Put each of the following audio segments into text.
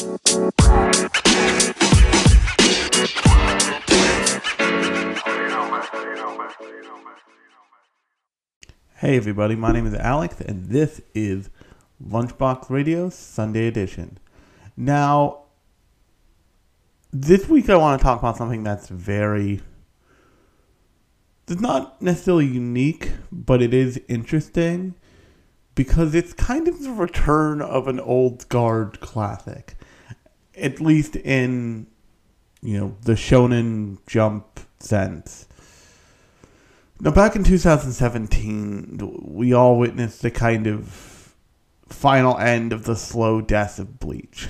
Hey everybody, my name is Alex and this is Lunchbox Radio Sunday Edition. Now, this week I want to talk about something that's very it's not necessarily unique, but it is interesting because it's kind of the return of an old guard classic. At least in you know, the shonen jump sense. Now, back in 2017, we all witnessed the kind of final end of the slow death of Bleach.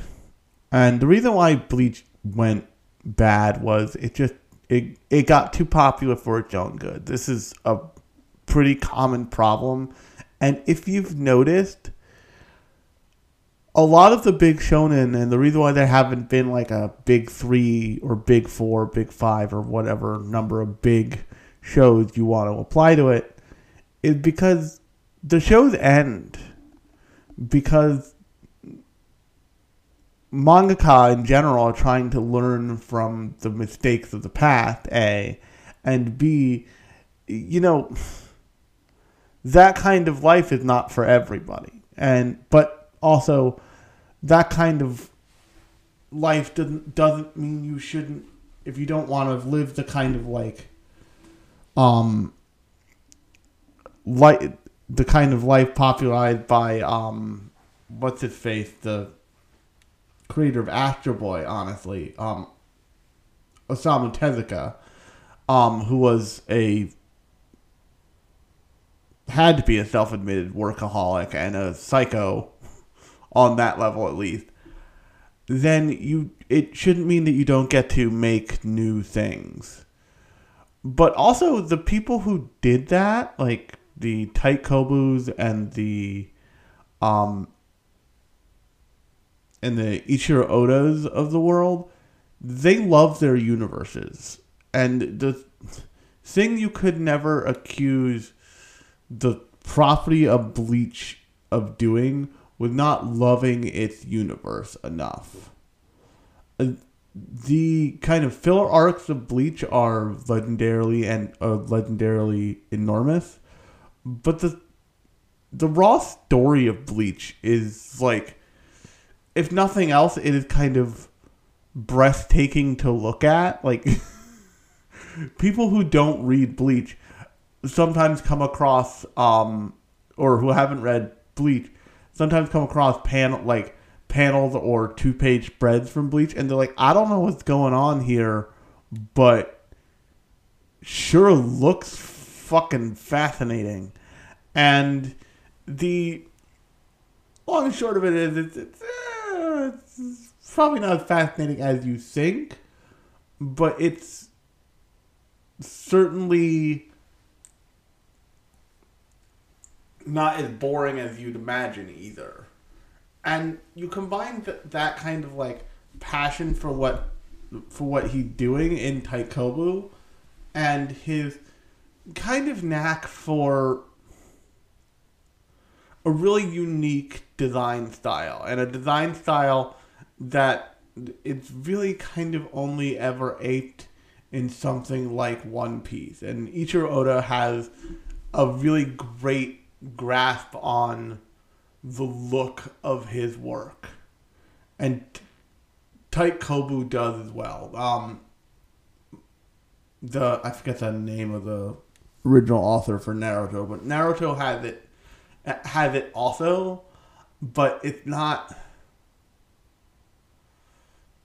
And the reason why Bleach went bad was it just it, it got too popular for its own good. This is a pretty common problem. And if you've noticed, a lot of the big shonen, and the reason why there haven't been like a big three or big four, big five, or whatever number of big shows you want to apply to it is because the shows end because mangaka in general are trying to learn from the mistakes of the past a and b you know that kind of life is not for everybody. And but also that kind of life doesn't doesn't mean you shouldn't if you don't want to live the kind of like um like the kind of life popularized by um what's his face the creator of Astro Boy honestly um Osamu Tezuka um who was a had to be a self-admitted workaholic and a psycho on that level at least then you it shouldn't mean that you don't get to make new things but also the people who did that, like the Tite Kubos and the um and the Ichiro Odas of the world, they love their universes. And the thing you could never accuse the property of Bleach of doing was not loving its universe enough the kind of filler arcs of Bleach are legendarily and uh, legendarily enormous, but the the raw story of Bleach is like, if nothing else, it is kind of breathtaking to look at. Like, people who don't read Bleach sometimes come across, um, or who haven't read Bleach, sometimes come across panel like panels or two page spreads from Bleach, and they're like, I don't know what's going on here, but sure looks fucking fascinating. And the long and short of it is, it's, it's, uh, it's probably not as fascinating as you think, but it's certainly not as boring as you'd imagine either and you combine th- that kind of like passion for what for what he's doing in Tite Kubo and his kind of knack for a really unique design style and a design style that it's really kind of only ever aped in something like One Piece. And Ichiro Oda has a really great grasp on the look of his work. And Tite Kubo does as well. Um, the I forget the name of the original author for Naruto, but Naruto has it has it also, but it's not.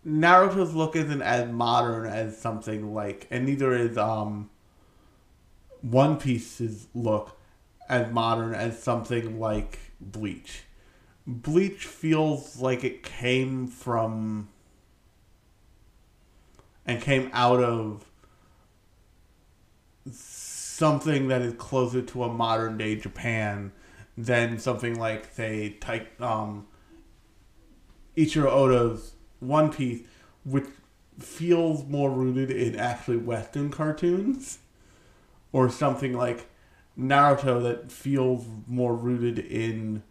Naruto's look isn't as modern as something like, and neither is um. One Piece's look as modern as something like Bleach. Bleach feels like it came from and came out of something that is closer to a modern day Japan than something like say um Ichiro Oda's One Piece, which feels more rooted in actually Western cartoons, or something like Naruto that feels more rooted in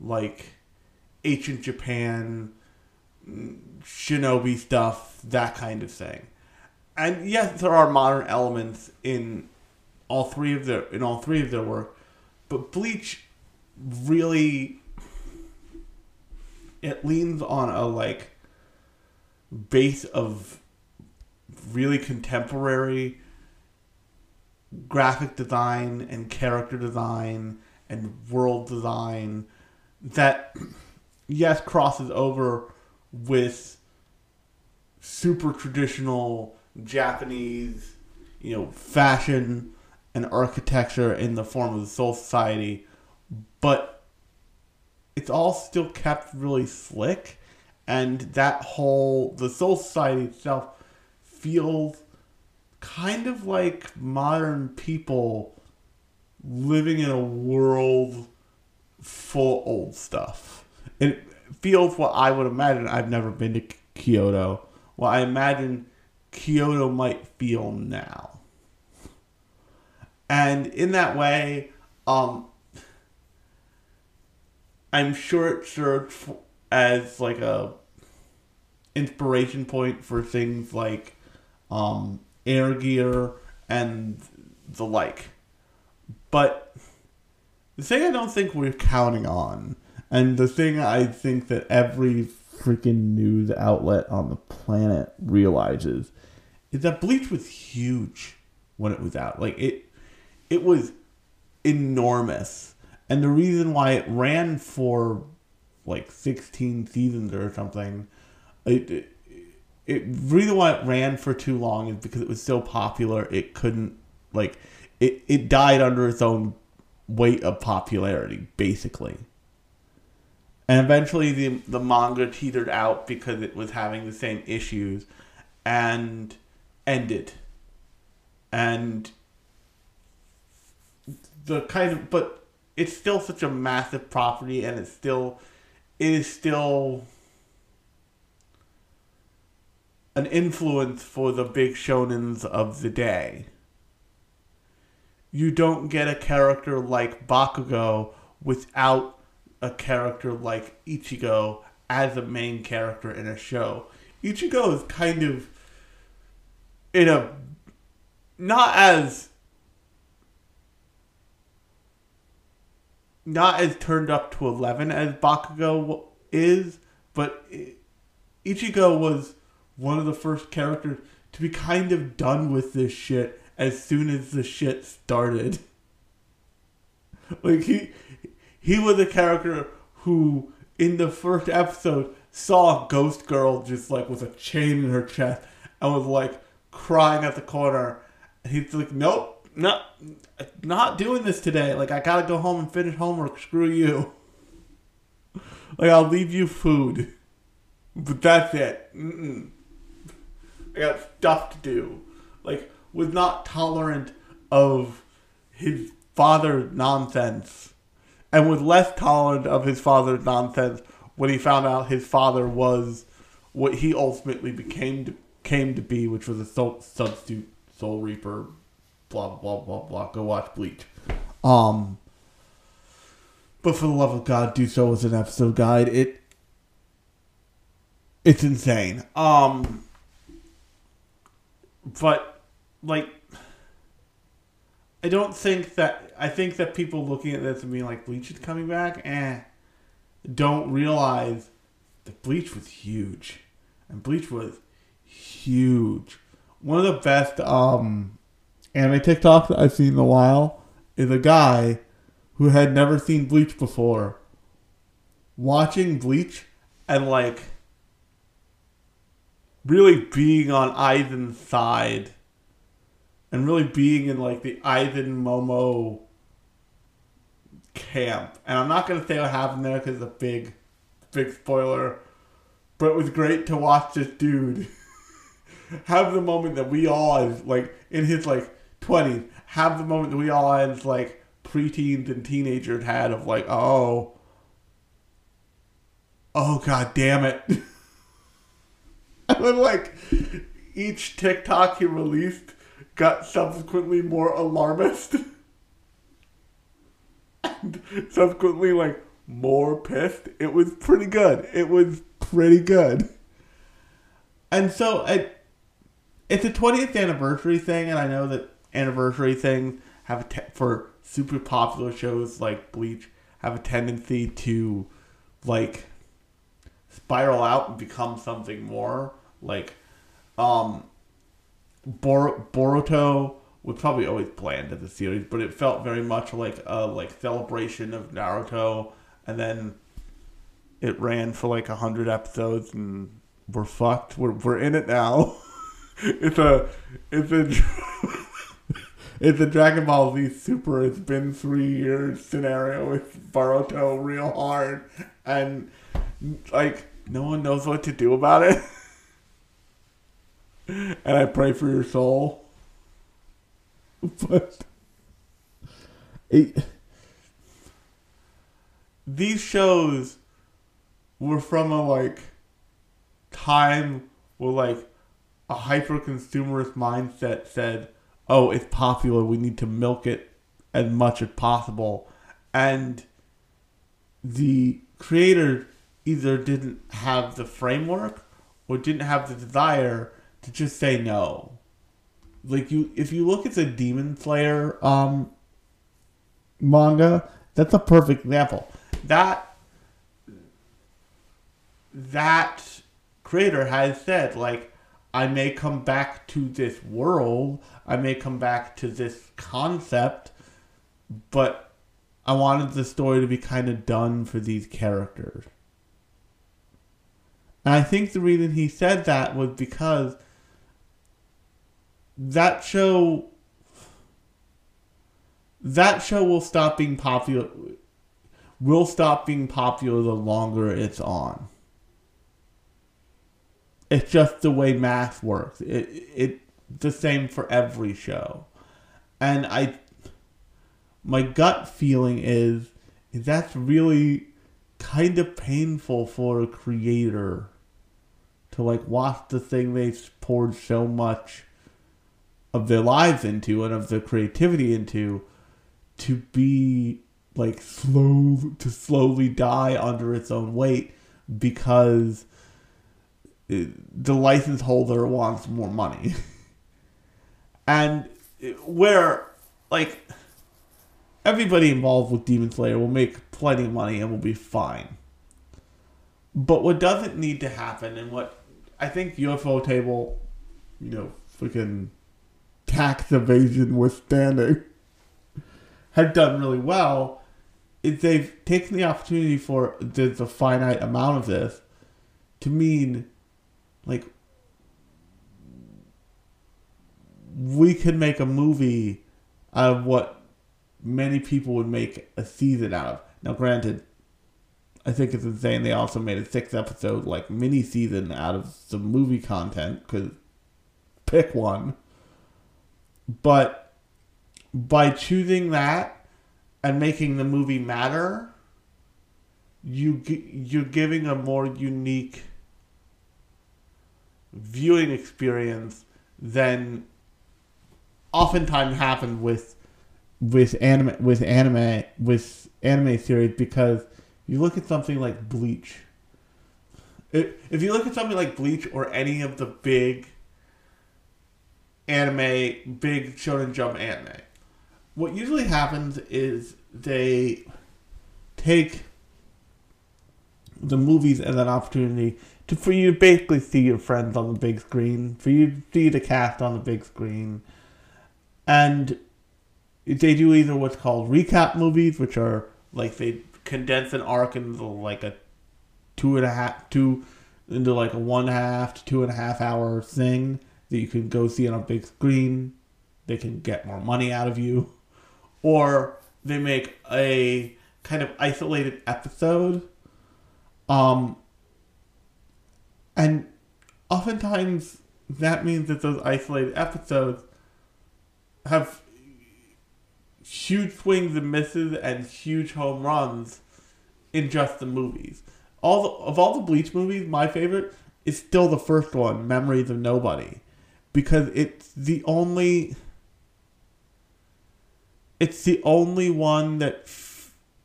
like ancient Japan, shinobi stuff, that kind of thing. And yes, there are modern elements in all three of their in all three of their work, but Bleach really it leans on a like base of really contemporary graphic design and character design and world design that yes crosses over with super traditional Japanese, you know, fashion and architecture in the form of the Soul Society, but it's all still kept really slick, and that whole the Soul Society itself feels kind of like modern people living in a world full of old stuff. It feels what I would imagine. I've never been to Kyoto. What I imagine Kyoto might feel now. And in that way, um, I'm sure it served as like a inspiration point for things like um, air gear and the like. But the thing I don't think we're counting on, and the thing I think that every freaking news outlet on the planet realizes, is that Bleach was huge when it was out. Like it, it was enormous, and the reason why it ran for like sixteen seasons or something, it, it it reason why it ran for too long is because it was so popular it couldn't like it, it died under its own weight of popularity basically. And eventually the the manga teetered out because it was having the same issues and ended. And the kind of but it's still such a massive property and it's still it is still an influence for the big shonens of the day. You don't get a character like Bakugo without a character like Ichigo as a main character in a show. Ichigo is kind of in a not as not as turned up to 11 as Bakugo is, but Ichigo was one of the first characters to be kind of done with this shit as soon as the shit started. like he he was a character who in the first episode saw ghost girl just like with a chain in her chest and was like crying at the corner. And he's like, Nope, not not doing this today. Like I gotta go home and finish homework. Screw you. Like I'll leave you food, but that's it. Mm-mm. I got stuff to do. Like, was not tolerant of his father's nonsense and was less tolerant of his father's nonsense when he found out his father was what he ultimately became to, came to be, which was a soul, substitute soul reaper. Blah blah blah blah. Go watch Bleach. Um, but for the love of God, do so as an episode guide. It it's insane. Um, but like I don't think that I think that people looking at this and being like Bleach is coming back, eh, don't realize that Bleach was huge. And Bleach was huge. One of the best um anime TikToks I've seen in a while is a guy who had never seen Bleach before watching Bleach and like really being on Aizen's side and really being in like the Ivan Momo camp. And I'm not gonna say what happened there because it's a big, big spoiler. But it was great to watch this dude have the moment that we all, as like in his like twenties, have the moment that we all as like preteens and teenagers had of like, oh, oh god damn it. And like, each TikTok he released got subsequently more alarmist. and subsequently, like, more pissed. It was pretty good. It was pretty good. and so it, it's a 20th anniversary thing, and I know that anniversary things have a te- for super popular shows like Bleach have a tendency to like spiral out and become something more like um Bor- Boruto was probably always planned as a series, but it felt very much like a like celebration of Naruto, and then it ran for like a hundred episodes, and we're fucked. We're we're in it now. it's a it's a it's a Dragon Ball Z Super. It's been three years scenario with Boruto real hard, and like no one knows what to do about it. and I pray for your soul. But it, these shows were from a like time where like a hyper consumerist mindset said, "Oh, it's popular. We need to milk it as much as possible," and the creator either didn't have the framework or didn't have the desire to just say no. Like you, if you look at the Demon Slayer um, manga, that's a perfect example. That that creator has said like I may come back to this world, I may come back to this concept, but I wanted the story to be kind of done for these characters. And I think the reason he said that was because that show that show will stop being popular will stop being popular the longer it's on. It's just the way math works. It it the same for every show. And I my gut feeling is, is that's really kind of painful for a creator to like watch the thing they've poured so much of their lives into and of their creativity into to be like slow to slowly die under its own weight because the license holder wants more money. And where like everybody involved with demon slayer will make plenty of money and will be fine. But what doesn't need to happen and what i think ufotable you know freaking tax evasion withstanding have done really well is they've taken the opportunity for there's a finite amount of this to mean like we could make a movie out of what many people would make a season out of. Now, granted, I think it's insane they also made a six episode like mini season out of some movie content because pick one. But by choosing that and making the movie matter, you you're giving a more unique viewing experience than oftentimes happen with with anime with anime with anime series because you look at something like Bleach. If, if you look at something like Bleach or any of the big anime, big Shonen Jump anime, what usually happens is they take the movies as an opportunity to for you to basically see your friends on the big screen, for you to see the cast on the big screen, and they do either what's called recap movies, which are like they condense an arc into like a two and a half two into like a one half to two and a half hour thing that you can go see on a big screen. They can get more money out of you, or they make a kind of isolated episode. Um, and oftentimes that means that those isolated episodes have huge swings and misses and huge home runs in just the movies. All the, of all the Bleach movies, my favorite is still the first one, Memories of Nobody, because it's the only it's the only one that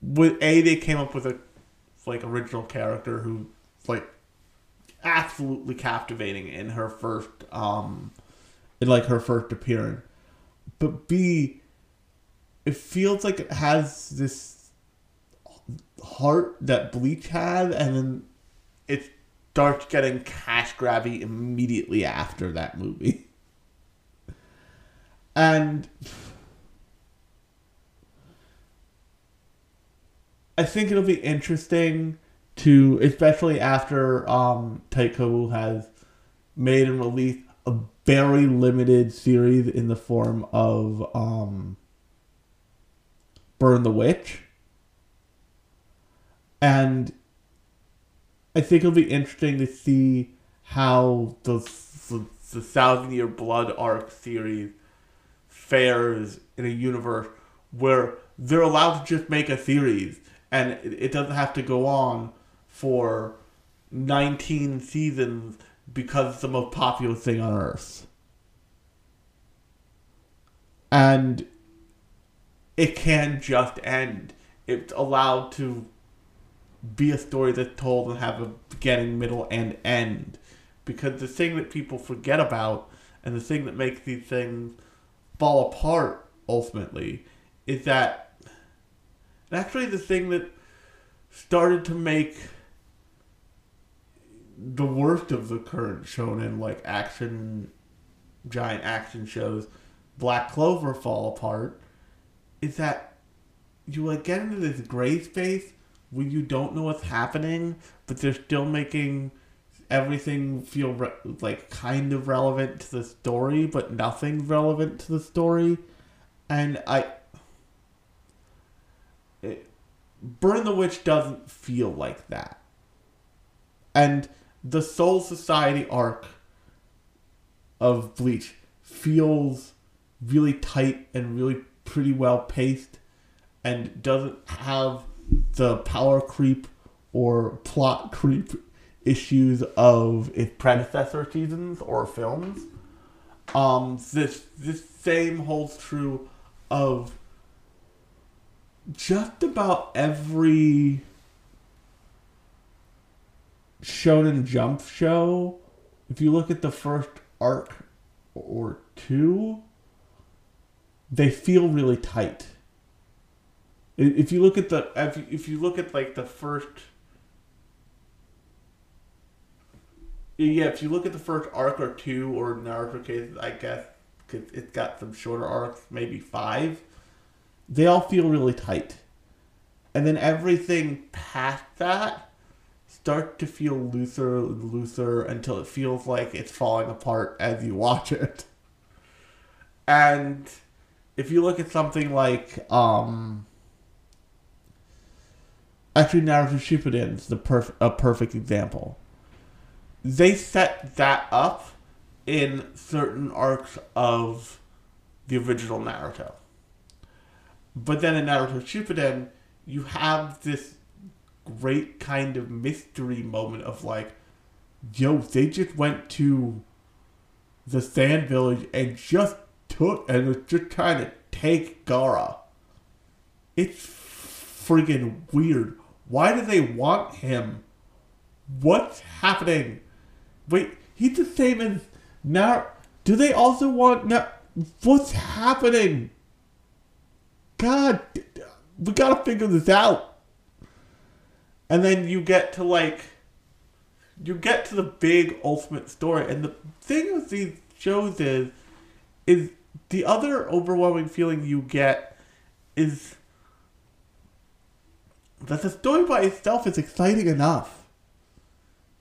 with a they came up with a like original character who like absolutely captivating in her first um in like her first appearance. But B it feels like it has this heart that Bleach had and then starts getting cash grabby immediately after that movie. And I think it'll be interesting to, especially after um, Taiko has made and released a very limited series in the form of um, Burn the Witch. And I think it'll be interesting to see how the, the, the Thousand Year Blood arc series fares in a universe where they're allowed to just make a series and it doesn't have to go on for 19 seasons because it's the most popular thing on earth. And it can just end. It's allowed to be a story that's told and have a beginning, middle, and end. Because the thing that people forget about and the thing that makes these things fall apart ultimately is that actually the thing that started to make the worst of the current shonen like action giant action shows black clover fall apart is that you like get into this gray space where you don't know what's happening but they're still making everything feel re- like kind of relevant to the story but nothing relevant to the story and i it, Burn the Witch doesn't feel like that. And the Soul Society arc of Bleach feels really tight and really pretty well paced and doesn't have the power creep or plot creep issues of its predecessor seasons or films. Um, this this same holds true of just about every Shonen Jump show, if you look at the first arc or two, they feel really tight. If you look at the if you, look at like the first yeah, if you look at the first arc or two, or Naruto cases, I guess cause it's got some shorter arcs, maybe five they all feel really tight. And then everything past that start to feel looser and looser until it feels like it's falling apart as you watch it. And if you look at something like um actually Naruto Shippuden is the perf- a perfect example. They set that up in certain arcs of the original Naruto. But then in Naruto Shippuden, you have this great kind of mystery moment of like, yo, they just went to the Sand Village and just took and was just trying to take Gaara. It's friggin' weird. Why do they want him? What's happening? Wait, he's the same as now. Do they also want now? What's happening? God, we gotta figure this out. And then you get to like, you get to the big ultimate story, and the thing with these shows is, is the other overwhelming feeling you get is that the story by itself is exciting enough.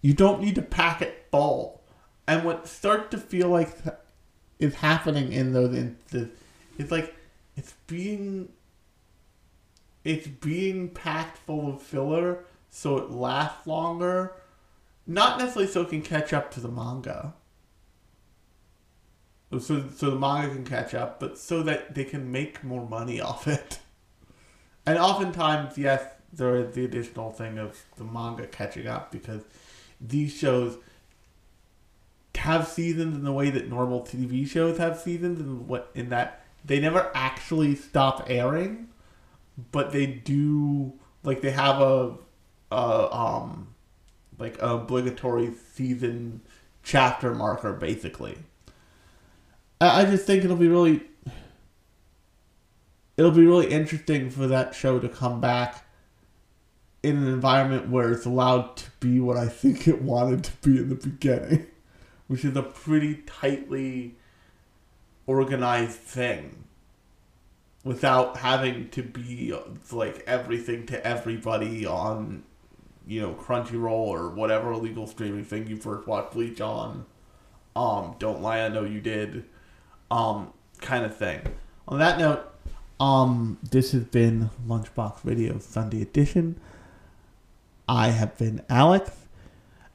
You don't need to pack it full. And what starts to feel like is happening in those instances is like it's being it's being packed full of filler so it lasts longer. Not necessarily so it can catch up to the manga. So, so the manga can catch up, but so that they can make more money off it. And oftentimes, yes, there is the additional thing of the manga catching up because these shows have seasons in the way that normal TV shows have seasons, and what in that they never actually stop airing, but they do like they have a, a um like obligatory season chapter marker, basically. I, I just think it'll be really, it'll be really interesting for that show to come back in an environment where it's allowed to be what I think it wanted to be in the beginning, which is a pretty tightly organized thing without having to be like everything to everybody on you know Crunchyroll or whatever illegal streaming thing you first watched Bleach on. Um, don't lie, I know you did. Um, kind of thing. On that note, um, this has been Lunchbox Radio Sunday edition. I have been Alex.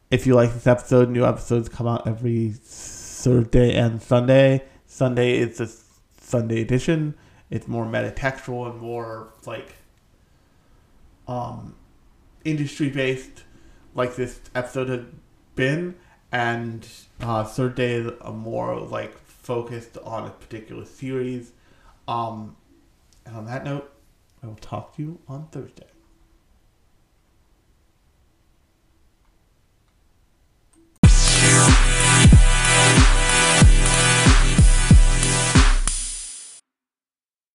If you like this episode, new episodes come out every Thursday and Sunday. Sunday is the Sunday edition. It's more metatextual and more like um, industry based, like this episode has been. And uh, third day is a more like focused on a particular series. Um, and on that note, I will talk to you on Thursday.